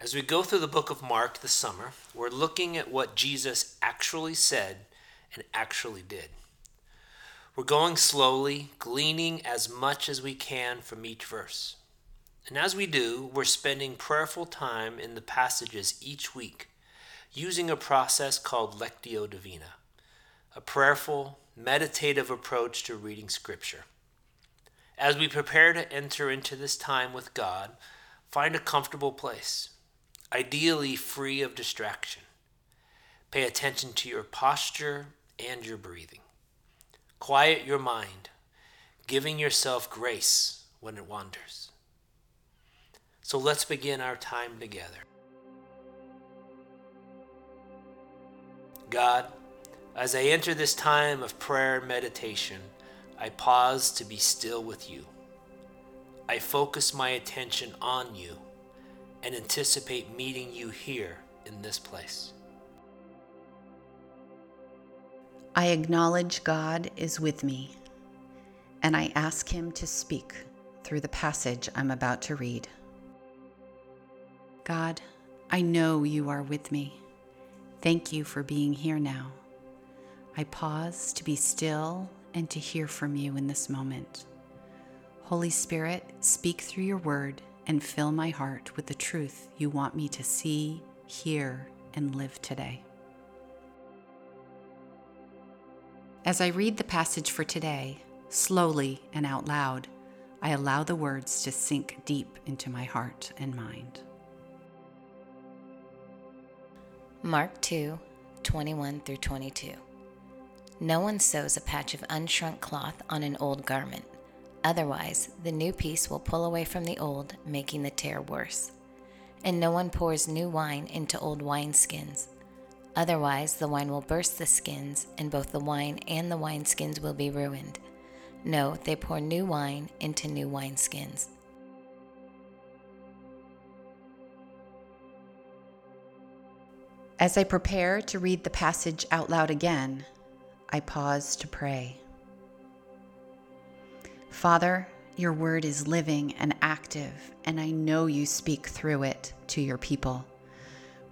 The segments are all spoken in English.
As we go through the book of Mark this summer, we're looking at what Jesus actually said and actually did. We're going slowly, gleaning as much as we can from each verse. And as we do, we're spending prayerful time in the passages each week, using a process called Lectio Divina, a prayerful, meditative approach to reading Scripture. As we prepare to enter into this time with God, find a comfortable place ideally free of distraction. Pay attention to your posture and your breathing. Quiet your mind, giving yourself grace when it wanders. So let's begin our time together. God, as I enter this time of prayer and meditation, I pause to be still with you. I focus my attention on you and anticipate meeting you here in this place. I acknowledge God is with me, and I ask Him to speak through the passage I'm about to read. God, I know you are with me. Thank you for being here now. I pause to be still and to hear from you in this moment. Holy Spirit, speak through your word and fill my heart with the truth you want me to see, hear, and live today. As I read the passage for today, slowly and out loud, I allow the words to sink deep into my heart and mind. Mark 2 21 through 22. No one sews a patch of unshrunk cloth on an old garment. Otherwise, the new piece will pull away from the old, making the tear worse. And no one pours new wine into old wineskins. Otherwise, the wine will burst the skins, and both the wine and the wineskins will be ruined. No, they pour new wine into new wineskins. As I prepare to read the passage out loud again, I pause to pray. Father, your word is living and active, and I know you speak through it to your people.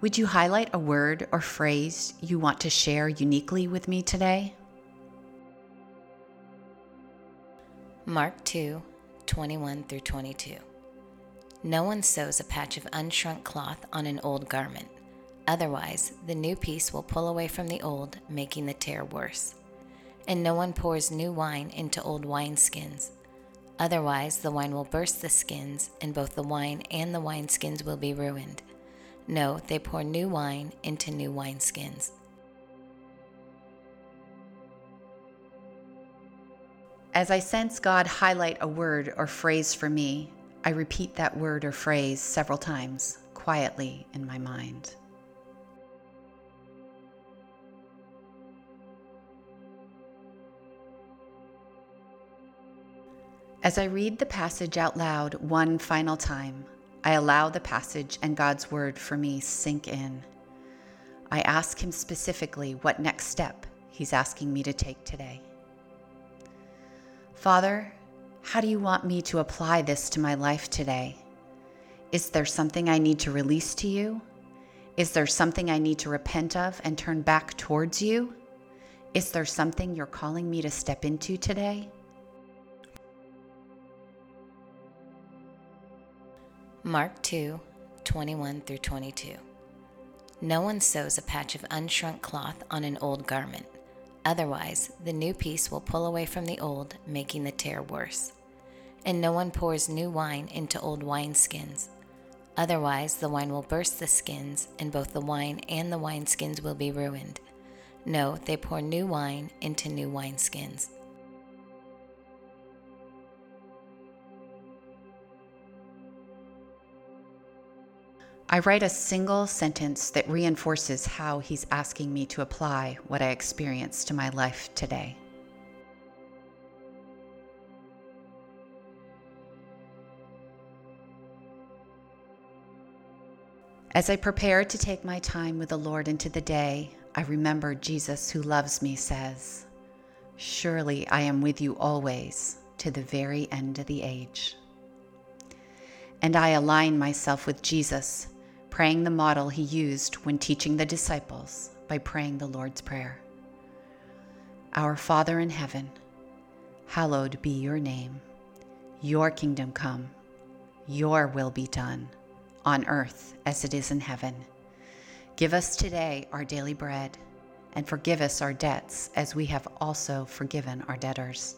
Would you highlight a word or phrase you want to share uniquely with me today? Mark 2 21 through 22. No one sews a patch of unshrunk cloth on an old garment. Otherwise, the new piece will pull away from the old, making the tear worse. And no one pours new wine into old wineskins. Otherwise, the wine will burst the skins, and both the wine and the wineskins will be ruined. No, they pour new wine into new wineskins. As I sense God highlight a word or phrase for me, I repeat that word or phrase several times, quietly in my mind. As I read the passage out loud one final time, I allow the passage and God's word for me sink in. I ask Him specifically what next step He's asking me to take today. Father, how do you want me to apply this to my life today? Is there something I need to release to you? Is there something I need to repent of and turn back towards you? Is there something you're calling me to step into today? Mark 2 21 through 22. No one sews a patch of unshrunk cloth on an old garment. Otherwise, the new piece will pull away from the old, making the tear worse. And no one pours new wine into old wineskins. Otherwise, the wine will burst the skins, and both the wine and the wineskins will be ruined. No, they pour new wine into new wineskins. I write a single sentence that reinforces how he's asking me to apply what I experience to my life today. As I prepare to take my time with the Lord into the day, I remember Jesus, who loves me, says, Surely I am with you always to the very end of the age. And I align myself with Jesus praying the model he used when teaching the disciples by praying the Lord's Prayer. Our Father in heaven, hallowed be your name. Your kingdom come, your will be done, on earth as it is in heaven. Give us today our daily bread, and forgive us our debts as we have also forgiven our debtors.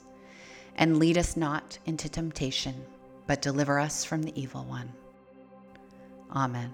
And lead us not into temptation, but deliver us from the evil one. Amen.